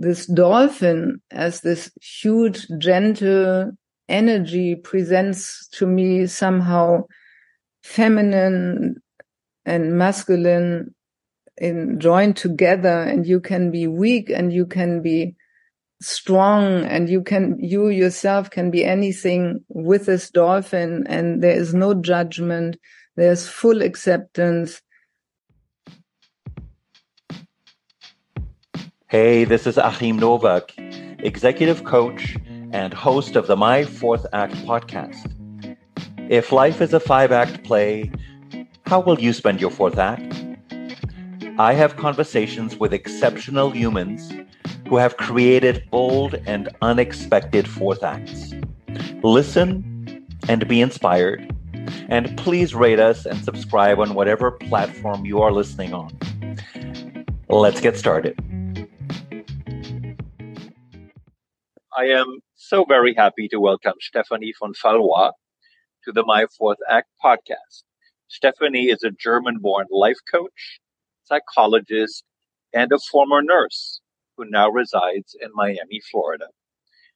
this dolphin as this huge, gentle energy presents to me somehow feminine and masculine in joined together and you can be weak and you can be strong and you can you yourself can be anything with this dolphin and there is no judgment. There's full acceptance hey this is Achim Nowak executive coach and host of the my fourth act podcast if life is a five act play how will you spend your fourth act I have conversations with exceptional humans who have created bold and unexpected fourth acts. Listen and be inspired. And please rate us and subscribe on whatever platform you are listening on. Let's get started. I am so very happy to welcome Stefanie von Fallois to the My Fourth Act podcast. Stefanie is a German born life coach psychologist, and a former nurse who now resides in Miami, Florida.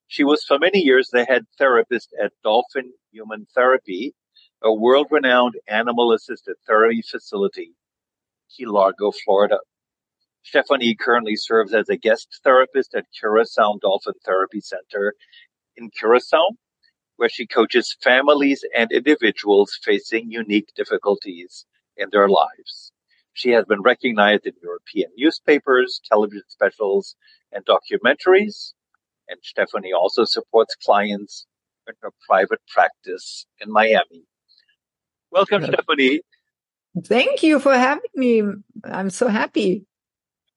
She was for many years the head therapist at Dolphin Human Therapy, a world renowned animal assisted therapy facility, Key Largo, Florida. Stefanie currently serves as a guest therapist at Curacao Dolphin Therapy Center in Curacao, where she coaches families and individuals facing unique difficulties in their lives. She has been recognized in European newspapers, television specials, and documentaries. And Stefanie also supports clients in her private practice in Miami. Welcome, Stefanie. Thank you for having me. I'm so happy.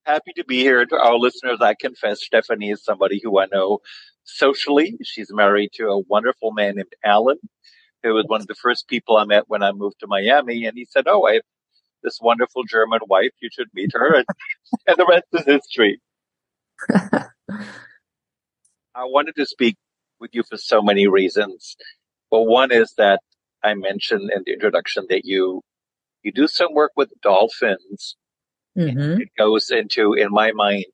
Happy to be here. To our listeners, I confess Stephanie is somebody who I know socially. She's married to a wonderful man named Alan, who was one of the first people I met when I moved to Miami. And he said, Oh, I have this wonderful German wife. You should meet her. And, and the rest is history. I wanted to speak with you for so many reasons. But one is that I mentioned in the introduction that you you do some work with dolphins. Mm-hmm. It goes into, in my mind,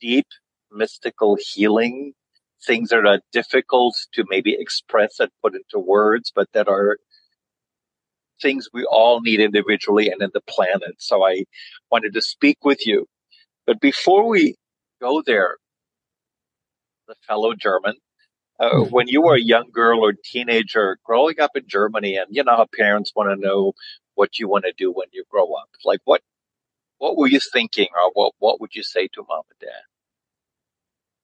deep mystical healing, things that are difficult to maybe express and put into words, but that are things we all need individually and in the planet. So I wanted to speak with you. But before we go there, the fellow German, uh, mm-hmm. when you were a young girl or teenager growing up in Germany, and you know how parents want to know what you want to do when you grow up, like what what were you thinking, or what what would you say to mom and dad?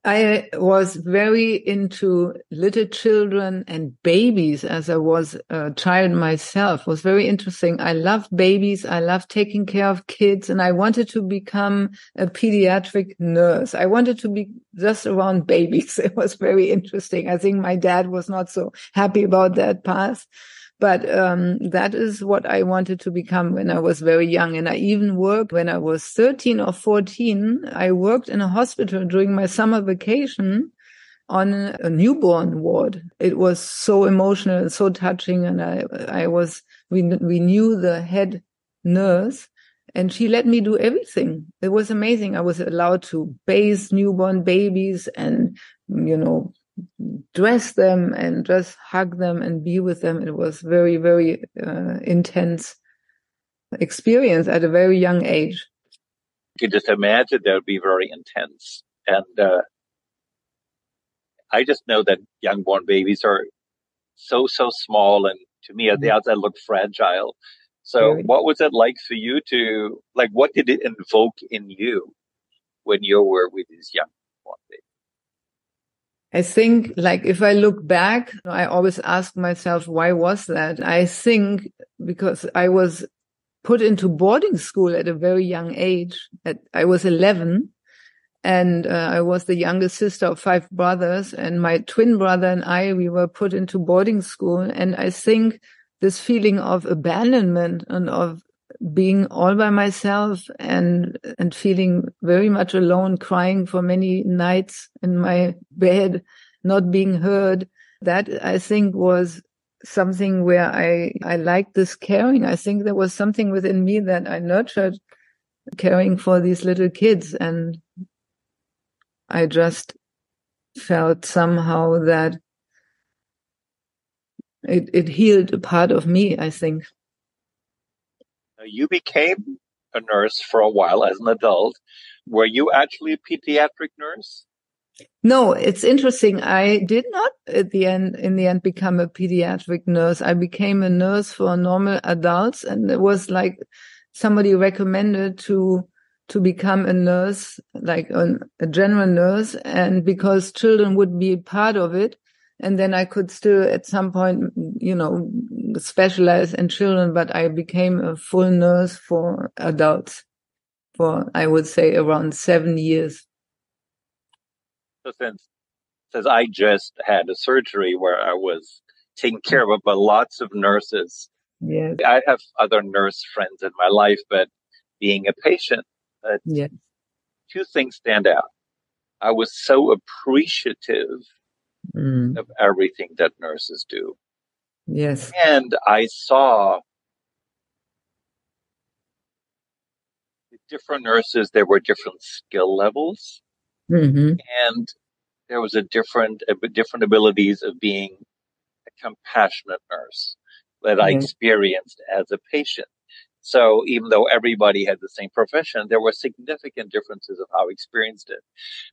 I was very into little children and babies as I was a child myself. It was very interesting. I loved babies. I loved taking care of kids and I wanted to become a pediatric nurse. I wanted to be just around babies. It was very interesting. I think my dad was not so happy about that path. But um, that is what I wanted to become when I was very young. And I even worked when I was 13 or 14. I worked in a hospital during my summer vacation on a newborn ward. It was so emotional and so touching. And I, I was, we, we knew the head nurse and she let me do everything. It was amazing. I was allowed to bathe newborn babies and, you know, dress them and just hug them and be with them. It was very, very uh, intense experience at a very young age. You can just imagine that would be very intense. And uh, I just know that young born babies are so, so small and to me at the mm-hmm. outside look fragile. So what was it like for you to, like, what did it invoke in you when you were with these young born babies? I think like if I look back, I always ask myself, why was that? I think because I was put into boarding school at a very young age. At, I was 11 and uh, I was the youngest sister of five brothers and my twin brother and I, we were put into boarding school. And I think this feeling of abandonment and of being all by myself and and feeling very much alone crying for many nights in my bed not being heard that i think was something where i i liked this caring i think there was something within me that i nurtured caring for these little kids and I just felt somehow that it, it healed a part of me, I think. You became a nurse for a while as an adult. Were you actually a pediatric nurse? No, it's interesting. I did not at the end, in the end, become a pediatric nurse. I became a nurse for normal adults and it was like somebody recommended to, to become a nurse, like a, a general nurse. And because children would be part of it, and then I could still at some point, you know, specialize in children, but I became a full nurse for adults for, I would say, around seven years. So since, since I just had a surgery where I was taken care of by lots of nurses. Yeah. I have other nurse friends in my life, but being a patient, uh, yeah. two things stand out. I was so appreciative mm. of everything that nurses do. Yes. And I saw different nurses, there were different skill levels. Mm-hmm. And there was a different, different abilities of being a compassionate nurse that I experienced as a patient. So even though everybody had the same profession, there were significant differences of how I experienced it.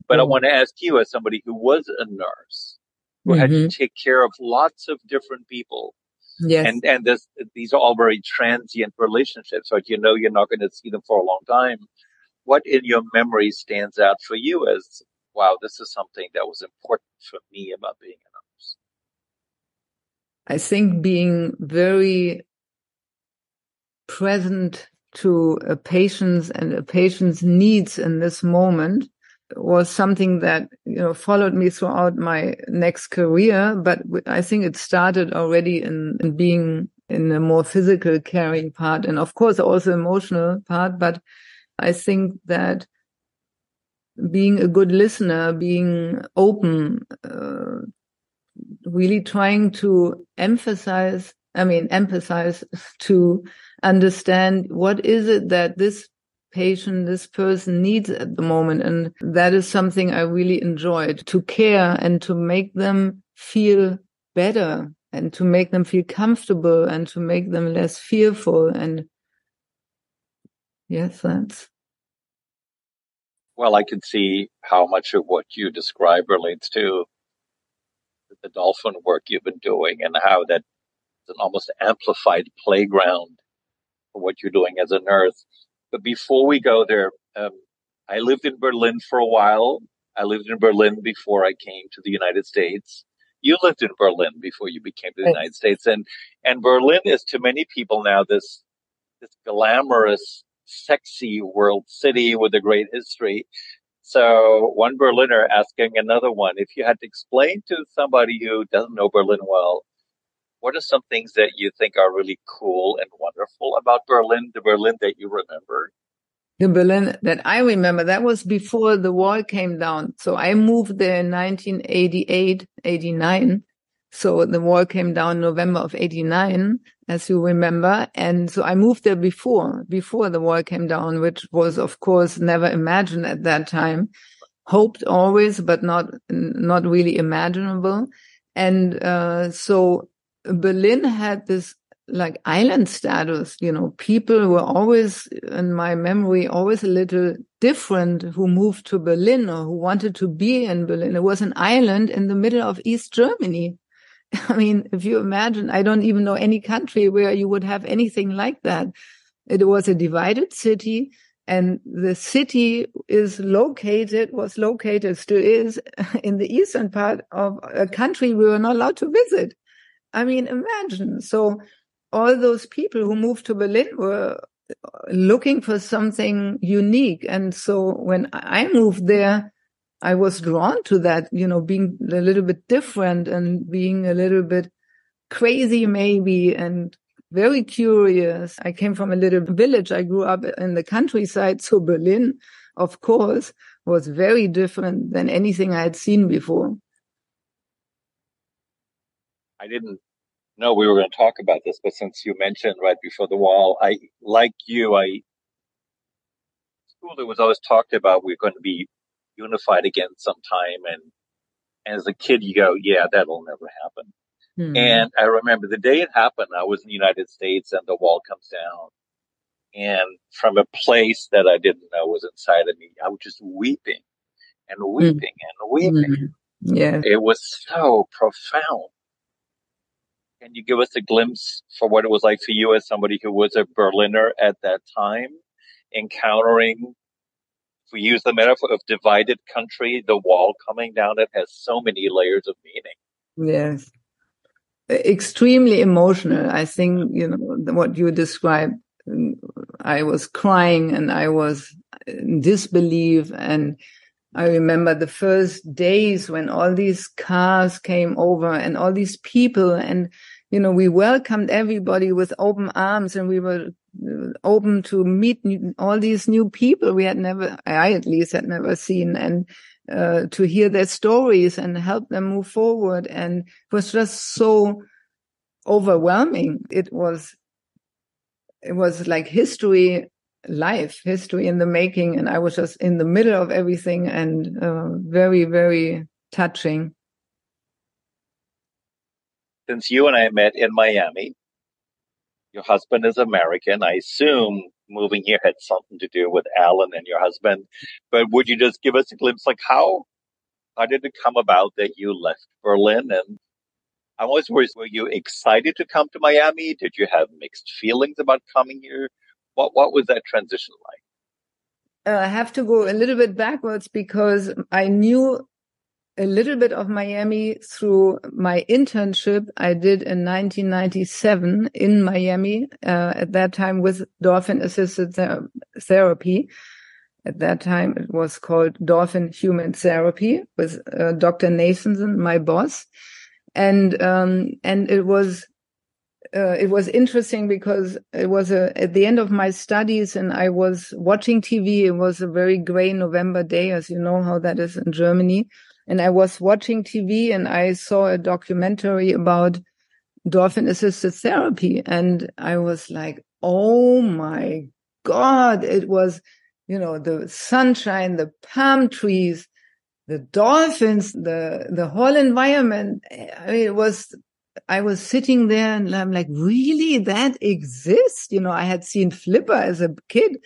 But mm-hmm. I want to ask you as somebody who was a nurse, who mm-hmm. had to mm-hmm. take care of lots of different people. Yes. And, and this, these are all very transient relationships. So you know you're not going to see them for a long time. What in your memory stands out for you as, wow, this is something that was important for me about being a nurse? I think being very present to a patient's and a patient's needs in this moment was something that you know followed me throughout my next career but i think it started already in, in being in a more physical caring part and of course also emotional part but i think that being a good listener being open uh, really trying to emphasize i mean emphasize to understand what is it that this patient this person needs at the moment. And that is something I really enjoyed to care and to make them feel better and to make them feel comfortable and to make them less fearful. And yes, that's. Well, I can see how much of what you describe relates to the dolphin work you've been doing and how that is an almost amplified playground for what you're doing as a nurse. But before we go there, um, I lived in Berlin for a while. I lived in Berlin before I came to the United States. You lived in Berlin before you became to the United States, and and Berlin is to many people now this this glamorous, sexy world city with a great history. So one Berliner asking another one, if you had to explain to somebody who doesn't know Berlin well, what are some things that you think are really cool and wonderful about Berlin, the Berlin that you remember? The Berlin that I remember, that was before the wall came down. So I moved there in 1988, 89. So the wall came down November of 89, as you remember. And so I moved there before, before the wall came down, which was, of course, never imagined at that time. Hoped always, but not, not really imaginable. And, uh, so Berlin had this like island status, you know, people were always in my memory, always a little different who moved to Berlin or who wanted to be in Berlin. It was an island in the middle of East Germany. I mean, if you imagine, I don't even know any country where you would have anything like that. It was a divided city and the city is located, was located, still is in the eastern part of a country we were not allowed to visit. I mean, imagine. So all those people who moved to Berlin were looking for something unique. And so when I moved there, I was drawn to that, you know, being a little bit different and being a little bit crazy, maybe, and very curious. I came from a little village. I grew up in the countryside. So Berlin, of course, was very different than anything I had seen before. I didn't know we were going to talk about this, but since you mentioned right before the wall, I, like you, I, school, there was always talked about we're going to be unified again sometime. And, as a kid, you go, yeah, that'll never happen. Mm-hmm. And I remember the day it happened, I was in the United States and the wall comes down. And from a place that I didn't know was inside of me, I was just weeping and hmm. weeping mm-hmm. and weeping. Mm-hmm. Yeah. It was so profound. Can you give us a glimpse for what it was like for you as somebody who was a Berliner at that time, encountering, if we use the metaphor of divided country, the wall coming down it has so many layers of meaning? Yes. Extremely emotional. I think, you know, what you described, I was crying and I was in disbelief and I remember the first days when all these cars came over and all these people and you know, we welcomed everybody with open arms and we were uh, open to meet all these new people we had never, I at least had never seen and uh, to hear their stories and help them move forward. And it was just so overwhelming. It was, it was like history, life, history in the making. And I was just in the middle of everything and uh, very, very touching since you and I met in Miami, your husband is American. I assume moving here had something to do with Alan and your husband. But would you just give us a glimpse, like how how did it come about that you left Berlin? And I was worried, were you excited to come to Miami? Did you have mixed feelings about coming here? What what was that transition like? Uh, I have to go a little bit backwards because I knew a little bit of Miami through my internship I did in 1997 in Miami, uh, at that time with dolphin assisted ther- therapy. At that time, it was called dolphin human therapy with uh, Dr. Nathanson, my boss. And, um, and it was, uh, it was interesting because it was a, at the end of my studies and I was watching TV. It was a very gray November day, as you know how that is in Germany and I was watching TV and I saw a documentary about dolphin assisted therapy. And I was like, Oh my God. It was, you know, the sunshine, the palm trees, the dolphins, the, the whole environment. I mean, it was, I was sitting there and I'm like, really? That exists? You know, I had seen Flipper as a kid,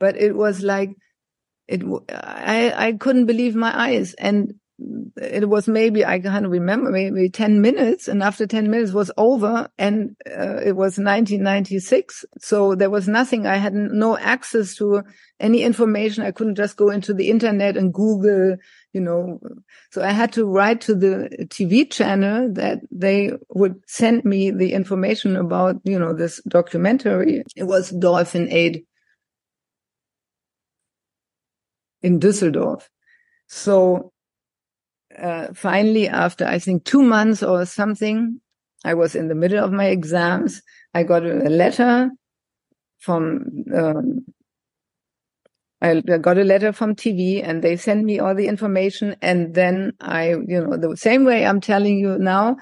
but it was like, it, I, I couldn't believe my eyes. And it was maybe I can't remember maybe 10 minutes and after 10 minutes was over and uh, it was 1996 so there was nothing I had no access to any information I couldn't just go into the internet and google you know so I had to write to the TV channel that they would send me the information about you know this documentary it was Dolphin Aid in Düsseldorf so uh, finally, after I think two months or something, I was in the middle of my exams. I got a letter from, um, I got a letter from TV and they sent me all the information. And then I, you know, the same way I'm telling you now,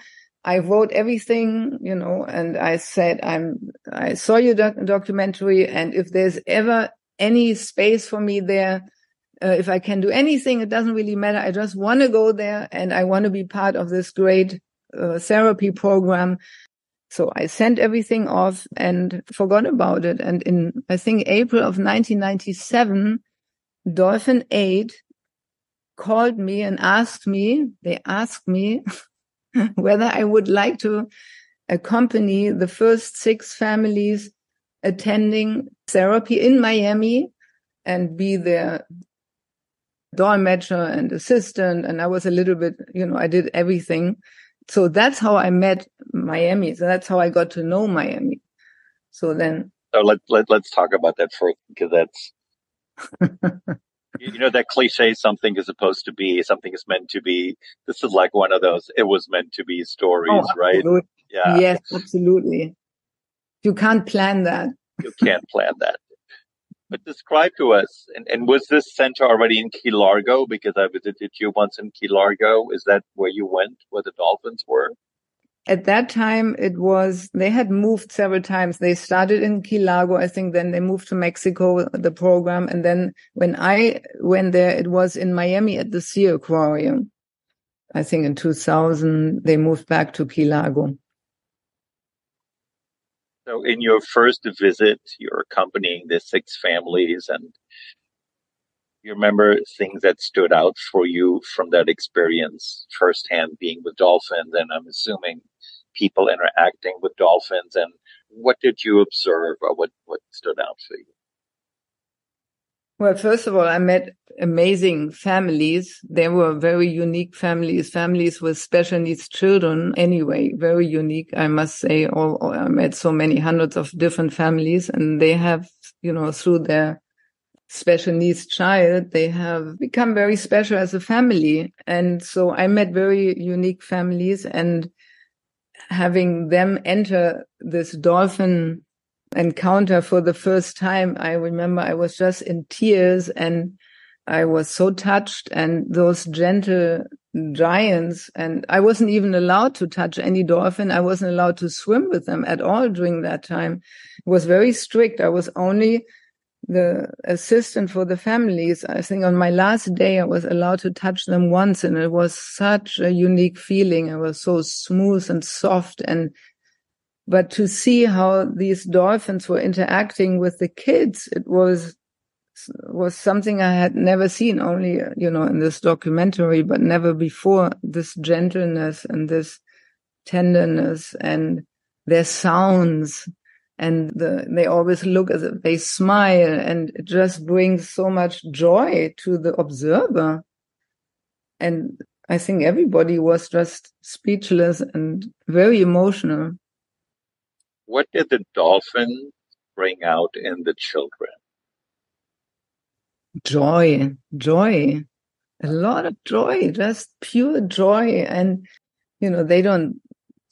I wrote everything, you know, and I said, I'm, I saw your doc- documentary and if there's ever any space for me there, uh, if I can do anything, it doesn't really matter. I just want to go there and I want to be part of this great uh, therapy program. So I sent everything off and forgot about it. And in, I think April of 1997, Dolphin Aid called me and asked me, they asked me whether I would like to accompany the first six families attending therapy in Miami and be their dolmetscher and assistant. And I was a little bit, you know, I did everything. So that's how I met Miami. So that's how I got to know Miami. So then. So let, let, let's talk about that first because that's, you know, that cliche, something is supposed to be, something is meant to be. This is like one of those, it was meant to be stories, oh, right? Yeah. Yes, absolutely. You can't plan that. you can't plan that. But describe to us, and, and was this center already in Key Largo? Because I visited you once in Key Largo. Is that where you went, where the dolphins were? at that time it was they had moved several times they started in key largo i think then they moved to mexico the program and then when i went there it was in miami at the Seaquarium i think in 2000 they moved back to key largo so in your first visit you're accompanying the six families and you remember things that stood out for you from that experience firsthand being with dolphins and i'm assuming people interacting with dolphins and what did you observe or what, what stood out for you? Well, first of all, I met amazing families. They were very unique families, families with special needs children anyway, very unique. I must say, all, all, I met so many hundreds of different families and they have, you know, through their special needs child, they have become very special as a family. And so I met very unique families and having them enter this dolphin encounter for the first time, I remember I was just in tears and I was so touched and those gentle giants and I wasn't even allowed to touch any dolphin. I wasn't allowed to swim with them at all during that time. It was very strict. I was only the assistant for the families. I think on my last day, I was allowed to touch them once and it was such a unique feeling. It was so smooth and soft and, but to see how these dolphins were interacting with the kids, it was, was something I had never seen only, you know, in this documentary, but never before this gentleness and this tenderness and their sounds and the, they always look as if they smile and it just brings so much joy to the observer. And I think everybody was just speechless and very emotional. What did the dolphin bring out in the children? Joy, joy, a lot of joy, just pure joy. And, you know, they don't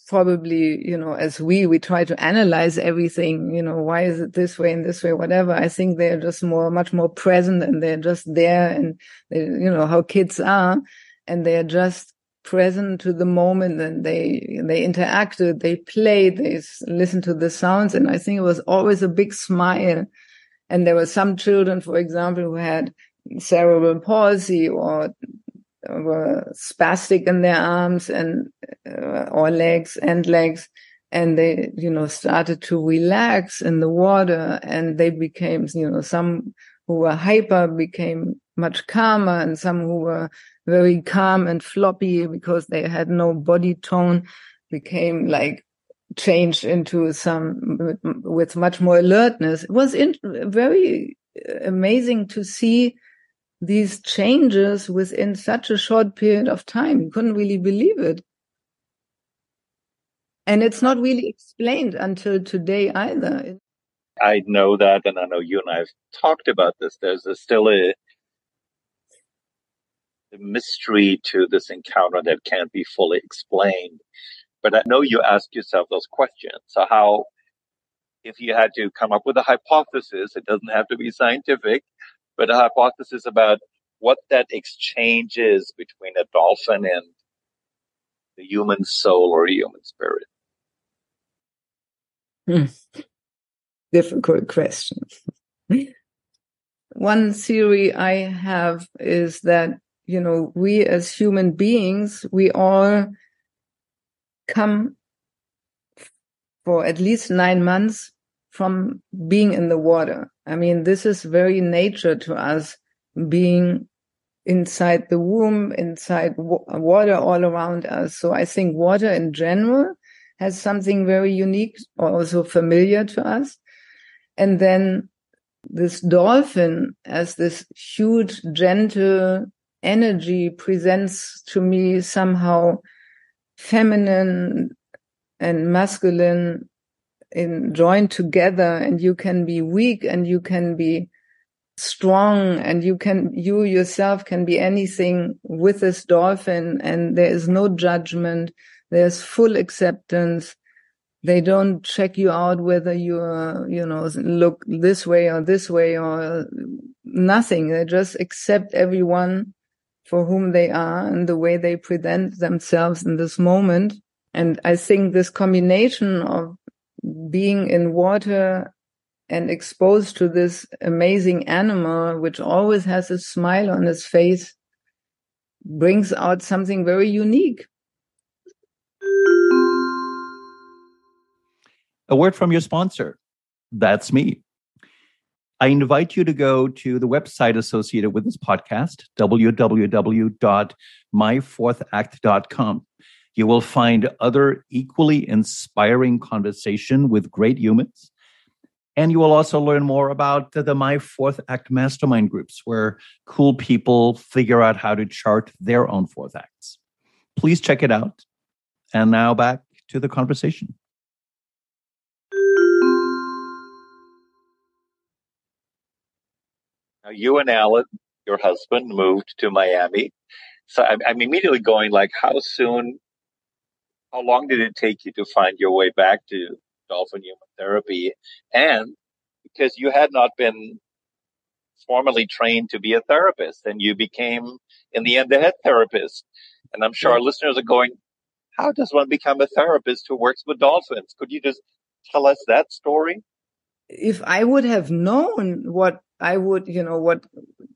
probably, you know, as we, we try to analyze everything, you know, why is it this way and this way, whatever. I think they're just more, much more present and they're just there and they, you know, how kids are and they're just present to the moment and they, they interacted, they played, they listened to the sounds. And I think it was always a big smile. And there were some children, for example, who had cerebral palsy or were spastic in their arms and uh, or legs and legs and they you know started to relax in the water and they became you know some who were hyper became much calmer and some who were very calm and floppy because they had no body tone became like changed into some with, much more alertness it was in, very uh, amazing to see these changes within such a short period of time. You couldn't really believe it. And it's not really explained until today either. I know that, and I know you and I have talked about this. There's a, still a mystery to this encounter that can't be fully explained. But I know you ask yourself those questions. So how, if you had to come up with a hypothesis, it doesn't have to be scientific, but a hypothesis about what that exchange is between a dolphin and the human soul or human spirit. Hmm. Difficult question. One theory I have is that, you know, we as human beings, we all come for at least nine months from being in the water. I mean, this is very nature to us being inside the womb, inside water all around us. So I think water in general has something very unique, also familiar to us. And then this dolphin as this huge, gentle energy presents to me somehow feminine and masculine in joined together and you can be weak and you can be strong and you can you yourself can be anything with this dolphin and there is no judgment there's full acceptance. They don't check you out whether you're you know look this way or this way or nothing. They just accept everyone for whom they are and the way they present themselves in this moment And I think this combination of being in water and exposed to this amazing animal, which always has a smile on his face, brings out something very unique. A word from your sponsor. That's me. I invite you to go to the website associated with this podcast, www.myfourthact.com. You will find other equally inspiring conversation with great humans. And you will also learn more about the, My Fourth Act mastermind groups, where cool people figure out how to chart their own fourth acts. Please check it out. And now back to the conversation. You and Alan, your husband, moved to Miami. So I'm, I'm immediately going like, how soon, how long did it take you to find your way back to dolphin human therapy? And because you had not been formally trained to be a therapist and you became in the end a head therapist. And I'm sure our listeners are going, how does one become a therapist who works with dolphins? Could you just tell us that story? If I would have known what I would, you know, what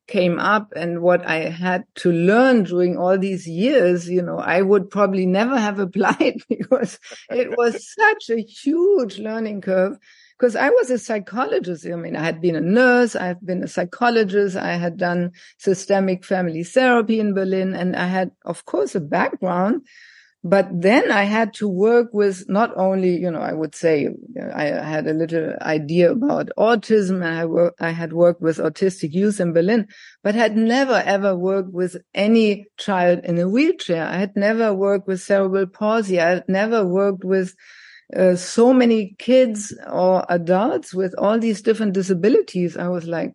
came up and what I had to learn during all these years, you know, I would probably never have applied because it was such a huge learning curve. Because I was a psychologist. I mean, I had been a nurse. I've been a psychologist. I had done systemic family therapy in Berlin and I had, of course, a background but then I had to work with not only, you know, I would say I had a little idea about autism and I, work, I had worked with autistic youth in Berlin, but had never ever worked with any child in a wheelchair. I had never worked with cerebral palsy. I had never worked with uh, so many kids or adults with all these different disabilities. I was like,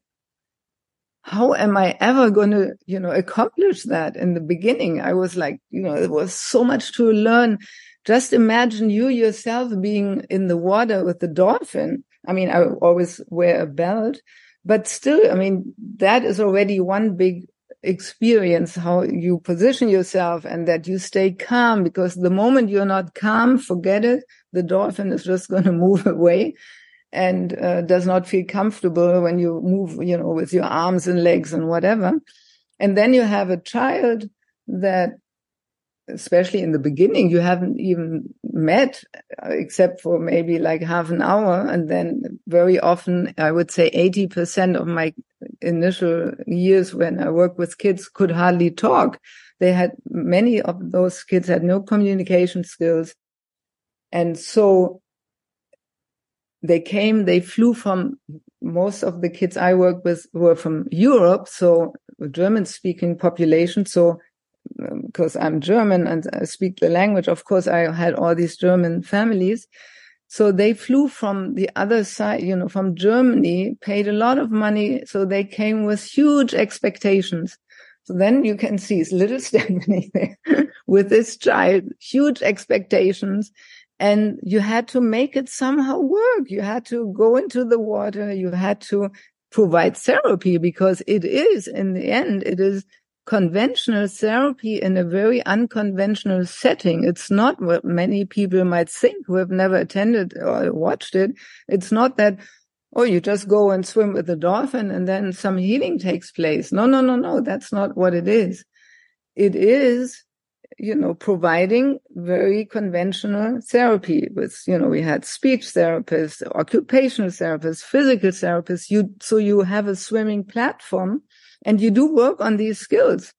how am I ever going to, you know, accomplish that in the beginning? I was like, you know, there was so much to learn. Just imagine you yourself being in the water with the dolphin. I mean, I always wear a belt, but still, I mean, that is already one big experience, how you position yourself and that you stay calm because the moment you're not calm, forget it. The dolphin is just going to move away and uh, does not feel comfortable when you move, you know, with your arms and legs and whatever. And then you have a child that, especially in the beginning, you haven't even met uh, except for maybe like half an hour. And then very often, I would say 80% of my initial years when I worked with kids could hardly talk. They had many of those kids had no communication skills. And so they came, they flew from most of the kids I worked with were from Europe, so German speaking population. So because um, I'm German and I speak the language, of course, I had all these German families. So they flew from the other side, you know, from Germany, paid a lot of money. So they came with huge expectations. So then you can see little Stefanie there with this child, huge expectations and you had to make it somehow work. You had to go into the water. You had to provide therapy because it is in the end, it is conventional therapy in a very unconventional setting. It's not what many people might think who have never attended or watched it. It's not that, oh, you just go and swim with the dolphin and then some healing takes place. No, no, no, no. That's not what it is. It is you know, providing very conventional therapy with, you know, we had speech therapists, occupational therapists, physical therapists. You, so you have a swimming platform and you do work on these skills,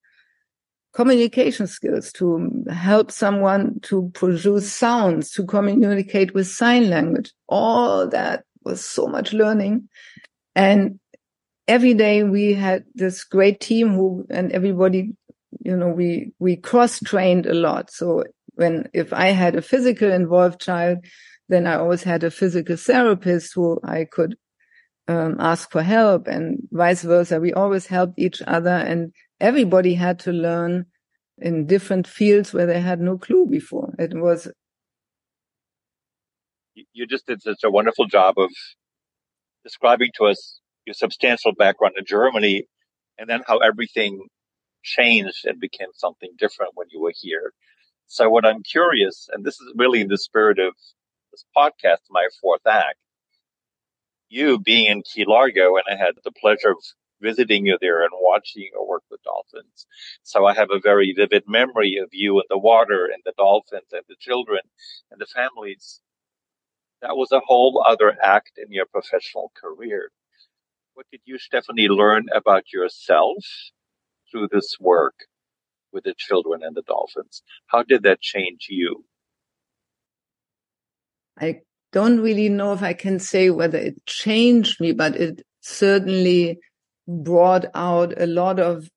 communication skills to help someone to produce sounds, to communicate with sign language. All that was so much learning. And every day we had this great team who, and everybody you know, we, we cross trained a lot. So when, if I had a physical involved child, then I always had a physical therapist who I could um, ask for help and vice versa. We always helped each other and everybody had to learn in different fields where they had no clue before. It was. You just did such a wonderful job of describing to us your substantial background in Germany and then how everything changed and became something different when you were here. So what I'm curious, and this is really in the spirit of this podcast, my fourth act, you being in Key Largo, and I had the pleasure of visiting you there and watching your work with dolphins. So I have a very vivid memory of you and the water and the dolphins and the children and the families. That was a whole other act in your professional career. What did you, Stefanie, learn about yourself through this work with the children and the dolphins? How did that change you? I don't really know if I can say whether it changed me, but it certainly brought out a lot of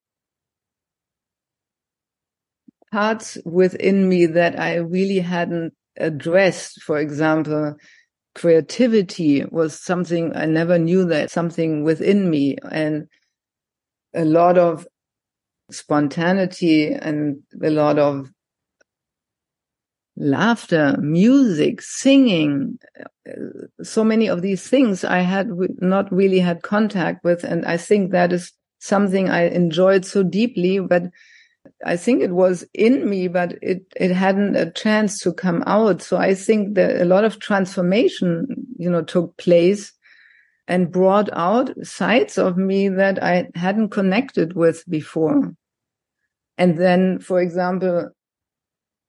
parts within me that I really hadn't addressed. For example, creativity was something I never knew that something within me and a lot of spontaneity and a lot of laughter, music, singing, uh, so many of these things I had not really had contact with. And I think that is something I enjoyed so deeply, but I think it was in me, but it, it hadn't a chance to come out. So I think that a lot of transformation, you know, took place and brought out sides of me that I hadn't connected with before. And then, for example,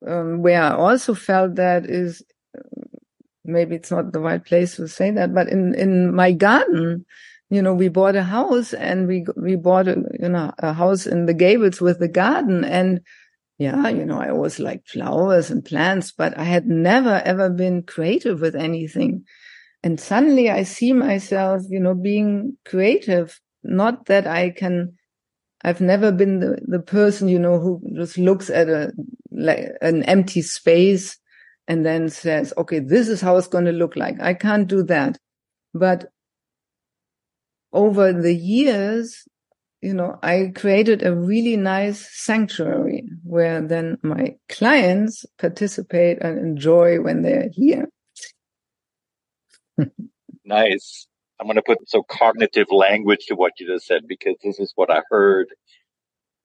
um, where I also felt that is maybe it's not the right place to say that, but in in my garden, you know, we bought a house and we we bought a you know a house in the Gables with the garden and yeah, you know, I always liked flowers and plants, but I had never ever been creative with anything. And suddenly I see myself, you know, being creative. Not that I can I've never been the, the person, you know, who just looks at a, like an empty space and then says, okay, this is how it's going to look like. I can't do that. But over the years, you know, I created a really nice sanctuary where then my clients participate and enjoy when they're here. Nice. I'm going to put some cognitive language to what you just said because this is what I heard.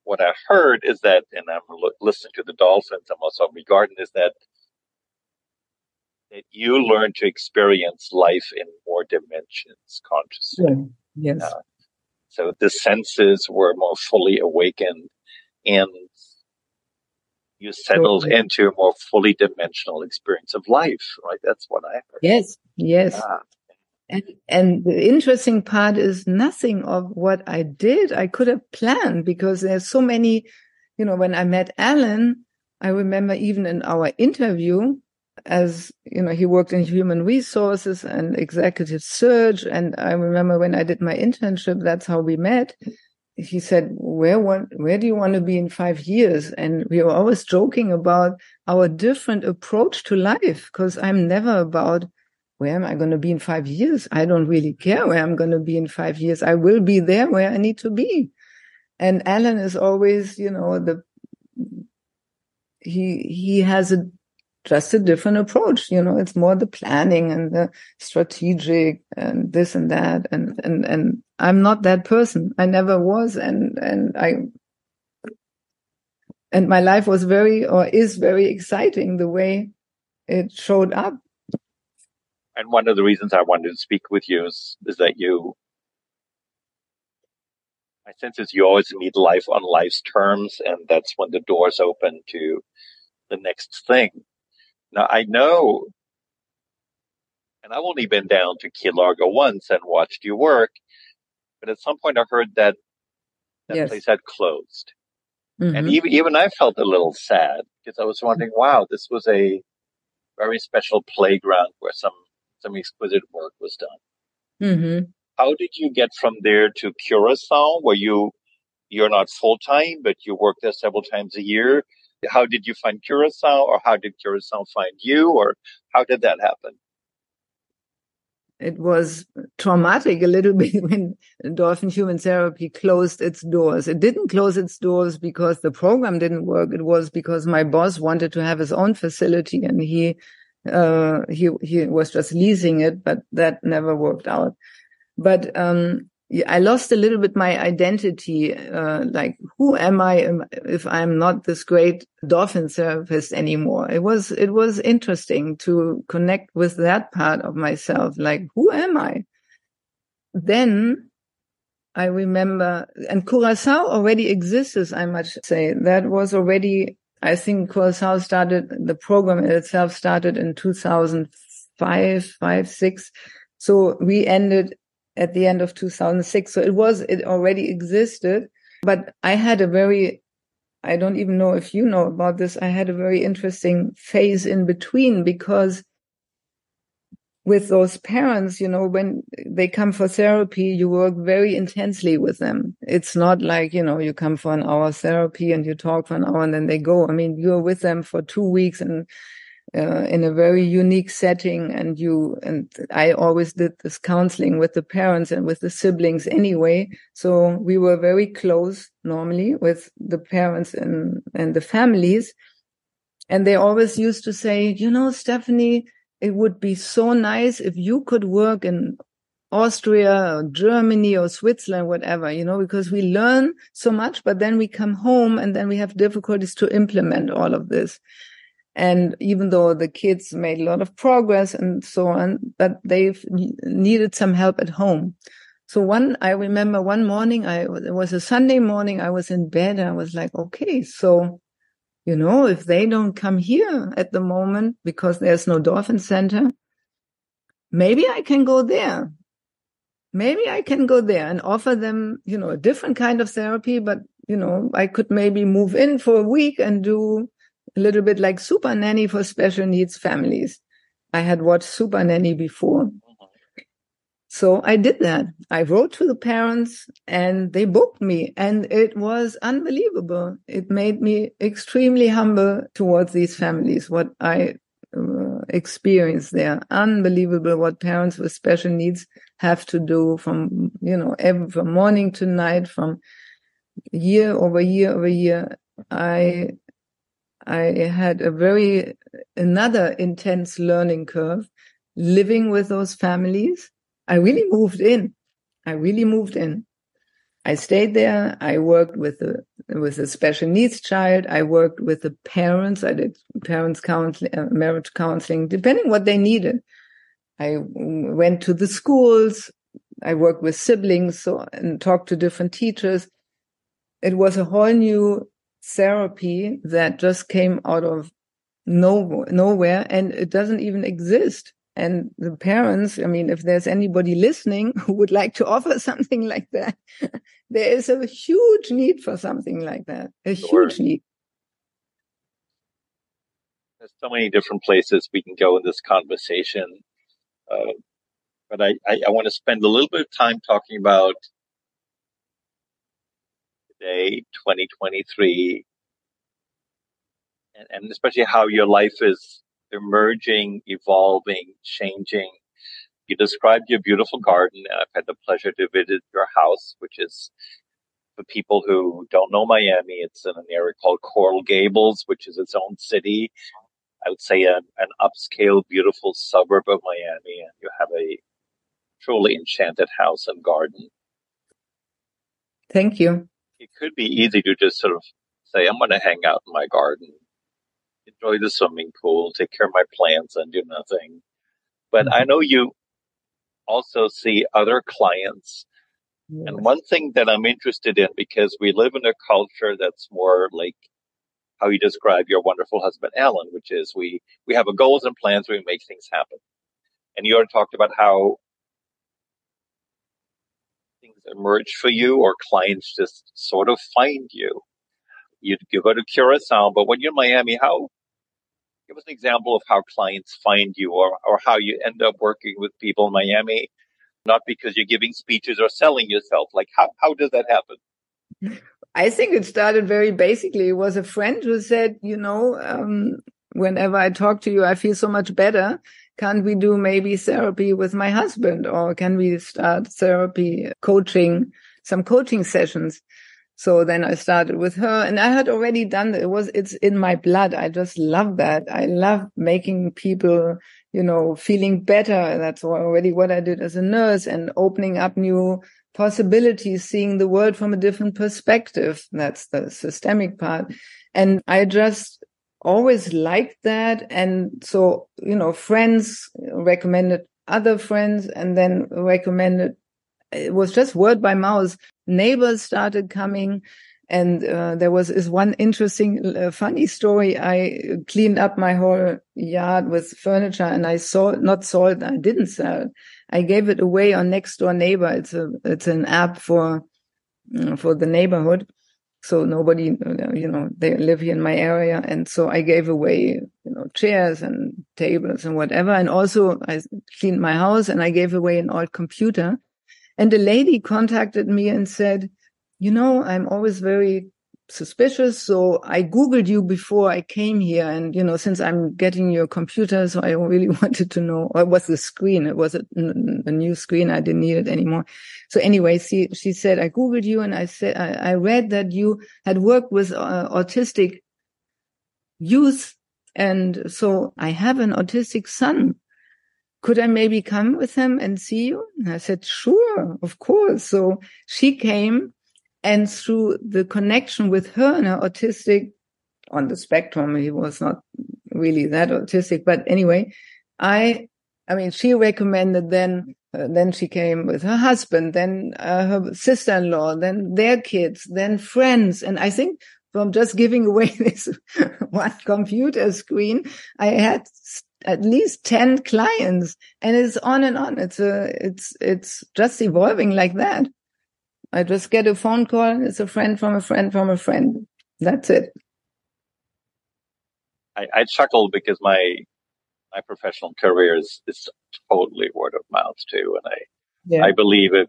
What I heard is that, and I'm listening to the dolphins, I'm also regarding is that that you learn to experience life in more dimensions consciously. Yeah. Yes. Uh, so the senses were more fully awakened and you settled into a more fully dimensional experience of life, right? That's what I heard. Yes, yes. And, and the interesting part is nothing of what I did I could have planned because there's so many, you know, when I met Alan, I remember even in our interview, as you know, he worked in human resources and executive search. And I remember when I did my internship, that's how we met. He said, where want, where do you want to be in five years? And we were always joking about our different approach to life because I'm never about where am I going to be in five years? I don't really care where I'm going to be in five years. I will be there where I need to be. And Alan is always, you know, the, he, he has a, just a different approach. You know, it's more the planning and the strategic and this and that. And, and, and I'm not that person. I never was. And, and I, and my life was very or is very exciting the way it showed up and one of the reasons I wanted to speak with you is, is that you, my sense is you always meet life on life's terms, and that's when the doors open to the next thing. Now I know, and I've only been down to Key Largo once and watched you work, but at some point I heard that that yes. place had closed. Mm-hmm. And even, even I felt a little sad because I was wondering, wow, this was a very special playground where some some exquisite work was done. Mm-hmm. How did you get from there to Curacao, where you you're not full time, but you work there several times a year? How did you find Curacao, or how did Curacao find you, or how did that happen? It was traumatic a little bit when Dolphin Human Therapy closed its doors. It didn't close its doors because the program didn't work. It was because my boss wanted to have his own facility and he uh, he he was just leasing it, but that never worked out. But um, I lost a little bit my identity. Uh, like, who am I if I'm not this great dolphin therapist anymore? It was, it was interesting to connect with that part of myself. Like, who am I? Then I remember, and Curacao already exists, I must say. That was already, I think Curacao started, the program itself started in 2005, five, six. So we ended at the end of 2006. So it was, it already existed, but I had a very, I don't even know if you know about this. I had a very interesting phase in between because with those parents, you know, when they come for therapy, you work very intensely with them. It's not like, you know, you come for an hour therapy and you talk for an hour and then they go. I mean, you're with them for two weeks and uh, in a very unique setting and you and i always did this counseling with the parents and with the siblings anyway so we were very close normally with the parents and and the families and they always used to say you know Stefanie it would be so nice if you could work in Austria or Germany or Switzerland, whatever, you know, because we learn so much, but then we come home and then we have difficulties to implement all of this. And even though the kids made a lot of progress and so on, but they've needed some help at home. So one, I remember one morning, I, it was a Sunday morning, I was in bed and I was like, okay, so, you know, if they don't come here at the moment because there's no dolphin center, maybe I can go there. Maybe I can go there and offer them, you know, a different kind of therapy, but, you know, I could maybe move in for a week and do a little bit like Super Nanny for special needs families. I had watched Super Nanny before. So I did that. I wrote to the parents and they booked me and it was unbelievable. It made me extremely humble towards these families, what I uh, experienced there. Unbelievable what parents with special needs have to do from, you know, every, from morning to night, from year over year over year. I I had a very, another intense learning curve living with those families. I really moved in. I really moved in. I stayed there. I worked with the with a special needs child. I worked with the parents. I did parents counseling, uh, marriage counseling, depending what they needed. I went to the schools. I worked with siblings so, and talked to different teachers. It was a whole new therapy that just came out of no, nowhere and it doesn't even exist. And the parents, I mean, if there's anybody listening who would like to offer something like that, there is a huge need for something like that, a sure. huge need. There's so many different places we can go in this conversation. Uh, but I, I, I want to spend a little bit of time talking about today, 2023, and, and especially how your life is emerging, evolving, changing. You described your beautiful garden, and I've had the pleasure to visit your house, which is for people who don't know Miami. It's in an area called Coral Gables, which is its own city. I would say an, an upscale, beautiful suburb of Miami, and you have a truly enchanted house and garden. Thank you it could be easy to just sort of say, I'm going to hang out in my garden, enjoy the swimming pool, take care of my plants and do nothing. But mm-hmm. I know you also see other clients. Yes. And one thing that I'm interested in, because we live in a culture that's more like how you describe your wonderful husband, Alan, which is we, we have a goals and plans, we make things happen. And you already talked about how emerge for you or clients just sort of find you. You, you go to Curacao, but when you're in Miami, how, give us an example of how clients find you or, or how you end up working with people in Miami, not because you're giving speeches or selling yourself. Like how, how does that happen? I think it started very basically. It was a friend who said, you know, um, whenever I talk to you, I feel so much better can't we do maybe therapy with my husband or can we start therapy coaching some coaching sessions? So then i started with her and i had already done it. Was it's in my blood. I just love that. I love making people you know feeling better. That's already what i did as a nurse and opening up new possibilities, seeing the world from a different perspective. That's the systemic part. And I just always liked that. And so, you know, friends recommended other friends and then recommended, it was just word by mouth. Neighbors started coming. And uh, there was is one interesting, uh, funny story. I cleaned up my whole yard with furniture, and I sold not sold. I didn't sell. I gave it away on Next Door Neighbor. It's a it's an app for uh, for the neighborhood, so nobody you know they live here in my area, and so I gave away you know chairs and tables and whatever, and also I cleaned my house and I gave away an old computer. And a lady contacted me and said you know, I'm always very suspicious. So I Googled you before I came here. And, you know, since I'm getting your computer, so I really wanted to know, or was the screen? It was a, a, new screen. I didn't need it anymore. So anyway, she, she said, I Googled you and I said, I, I read that you had worked with uh, autistic youth. And so I have an autistic son. Could I maybe come with him and see you? And I said, sure, of course. So she came and through the connection with her and her autistic on the spectrum, he was not really that autistic, but anyway, I, I mean, she recommended then, uh, then she came with her husband, then uh, her sister-in-law, then their kids, then friends. And I think from just giving away this one computer screen, I had at least 10 clients and it's on and on. It's a, it's, it's just evolving like that. I just get a phone call. It's a friend from a friend from a friend. That's it. I, I chuckle because my my professional career is, is totally word of mouth too, and I yeah. I believe if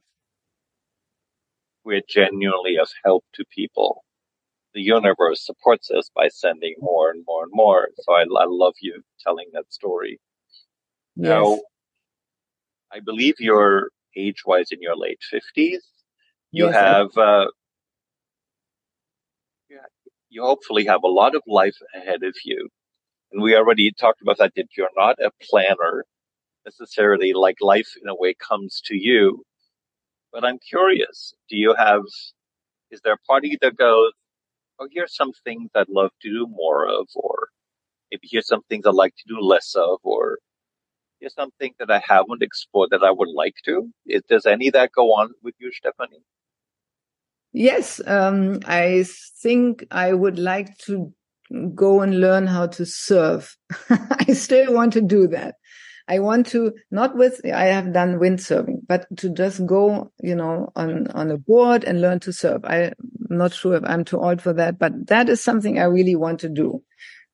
we're genuinely of help to people, the universe supports us by sending more and more and more. So I, I love you telling that story. Yes. Now, I believe you're age wise in your late fifties. You yes, have, uh, you hopefully have a lot of life ahead of you. And we already talked about that, that you're not a planner necessarily, like life in a way comes to you. But I'm curious, do you have, is there a party that goes, oh, here's some things I'd love to do more of, or maybe here's some things I'd like to do less of, or here's something that I haven't explored that I would like to? Is, does any of that go on with you, Stefanie? Yes, um, I think I would like to go and learn how to surf. I still want to do that. I want to not with I have done windsurfing, but to just go, you know, on on a board and learn to surf. I'm not sure if I'm too old for that, but that is something I really want to do.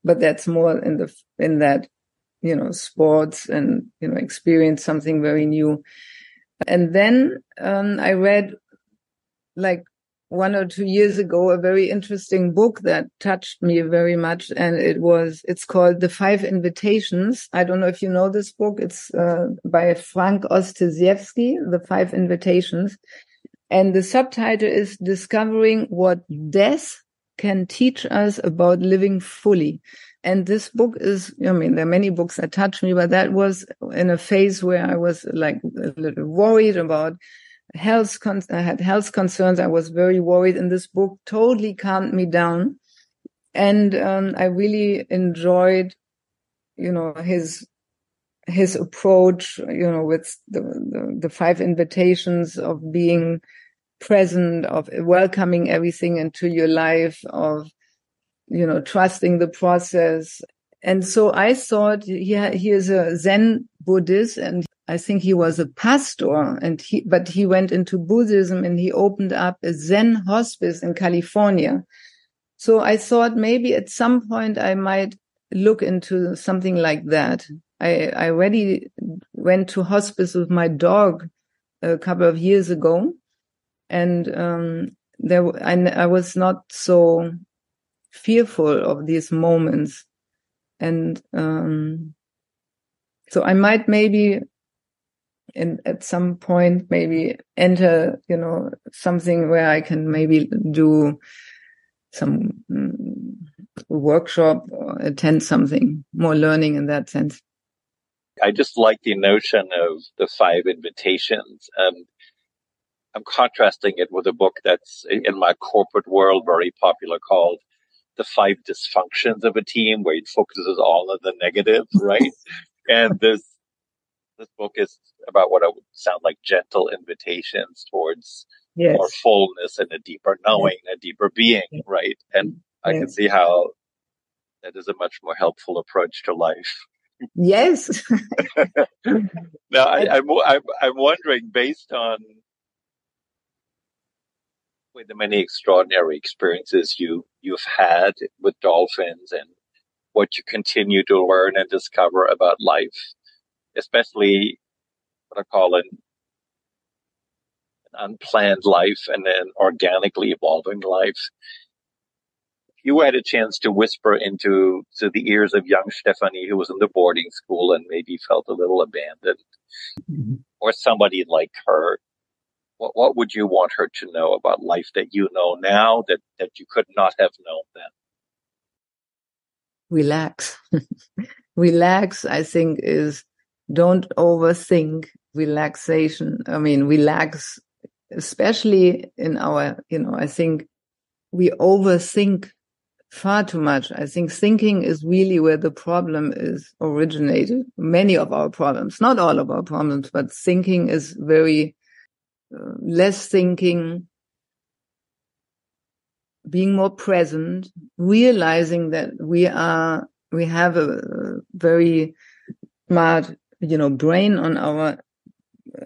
But that's more in the in that, you know, sports and you know, experience something very new. And then um, I read like one or two years ago a very interesting book that touched me very much and it was it's called the five invitations. I don't know if you know this book. It's uh, by Frank Ostaseski the five invitations. And the subtitle is discovering what death can teach us about living fully. And this book is i mean there are many books that touch me but that was in a phase where i was like a little worried about health con- I had health concerns. I was very worried, and this book totally calmed me down. And um, I really enjoyed, you know, his his approach, you know, with the, the, the five invitations of being present, of welcoming everything into your life, of you know, trusting the process. And so I thought he, he is a Zen Buddhist and I think he was a pastor and he, but he went into Buddhism and he opened up a Zen hospice in California. So I thought maybe at some point I might look into something like that. I, I already went to hospice with my dog a couple of years ago and, um, there, I, I was not so fearful of these moments. And, um, so I might maybe in, at some point maybe enter, you know, something where I can maybe do some mm, workshop or attend something more learning in that sense. I just like the notion of the five invitations. Um, I'm contrasting it with a book that's in my corporate world very popular called The Five Dysfunctions of a Team, where it focuses all on the negative, right? and this this book is about what I would sound like gentle invitations towards yes. more fullness and a deeper knowing, yes. a deeper being, right? And I yes. can see how that is a much more helpful approach to life. Yes. now, I, I'm, I'm, I'm wondering, based on with the many extraordinary experiences you you've had with dolphins and what you continue to learn and discover about life, especially what I call an, an unplanned life and an organically evolving life. If you had a chance to whisper into to the ears of young Stefanie who was in the boarding school and maybe felt a little abandoned, mm-hmm. or somebody like her, what, what would you want her to know about life that you know now that, that you could not have known then? Relax. relax, I think, is don't overthink relaxation. I mean, relax, especially in our, you know, I think we overthink far too much. I think thinking is really where the problem is originated. Many of our problems, not all of our problems, but thinking is very uh, less thinking, being more present, realizing that we are, we have a very smart, you know, brain on our,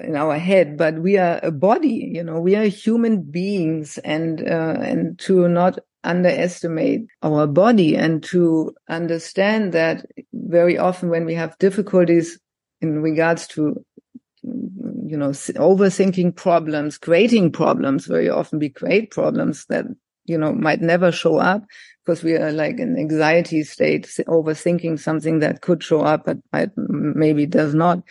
in our head, but we are a body, you know, we are human beings and, uh, and to not underestimate our body and to understand that very often when we have difficulties in regards to you know, overthinking problems, creating problems very often we create problems that, you know, might never show up because we are like in anxiety state, overthinking something that could show up, but might, maybe does not.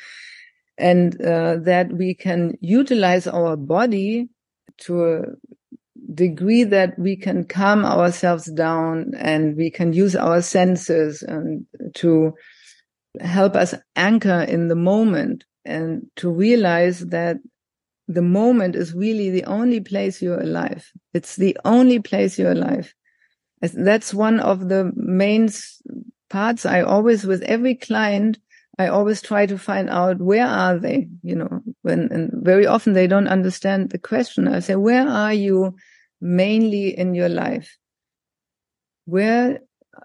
And uh, that we can utilize our body to a degree that we can calm ourselves down and we can use our senses and to help us anchor in the moment and to realize that the moment is really the only place you're alive. It's the only place you're alive. That's one of the main parts I always, with every client, I always try to find out where are they, you know, when, and very often they don't understand the question. I say, where are you mainly in your life? Where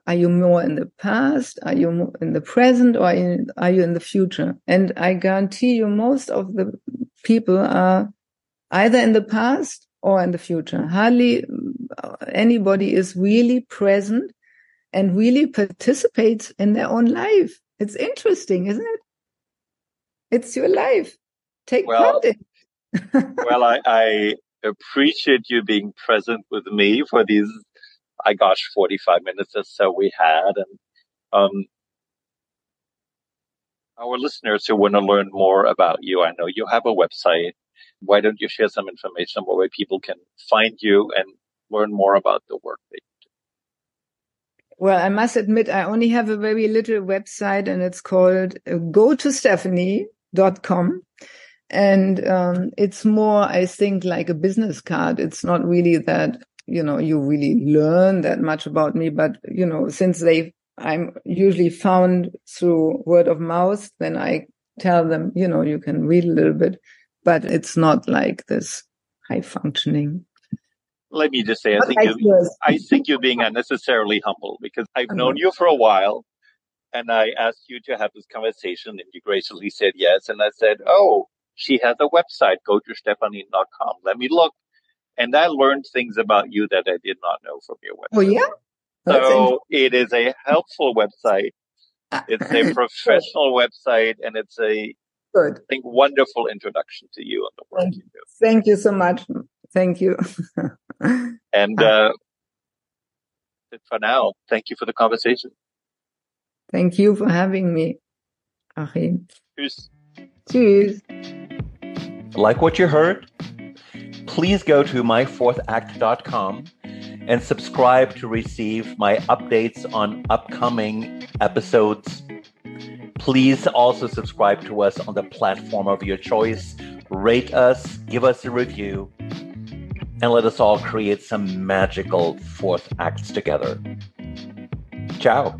are you more in the past? Are you in the present or are you in the future? And I guarantee you most of the people are either in the past or in the future. Hardly uh, anybody is really present and really participates in their own life. It's interesting, isn't it? It's your life. Take well, part in. well, I, I appreciate you being present with me for these I gosh, 45 minutes or so we had. And um, our listeners who want to learn more about you, I know you have a website. Why don't you share some information about where people can find you and learn more about the work that you do? Well, I must admit, I only have a very little website and it's called uh, go to stefanie.com. And um, it's more, I think, like a business card. It's not really that you know, you really learn that much about me. But, you know, since they, I'm usually found through word of mouth, then I tell them, you know, you can read a little bit, but it's not like this high functioning. Let me just say, I think, you, I think you're being unnecessarily humble because I've uh-huh. known you for a while and I asked you to have this conversation and you graciously said yes. And I said, Oh, she has a website. Go to stefanie.com. Let me look and I learned things about you that I did not know from your website. Oh yeah. That's so it is a helpful website. It's a professional website, and it's a good, I think, wonderful introduction to you and the work Thank you do. Thank you so much. Thank you. and uh, for now, thank you for the conversation. Thank you for having me, Achim. Cheers. Cheers. Like what you heard? please go to myfourthact.com and subscribe to receive my updates on upcoming episodes. Please also subscribe to us on the platform of your choice rate us, give us a review, and let us all create some magical fourth acts together. Ciao.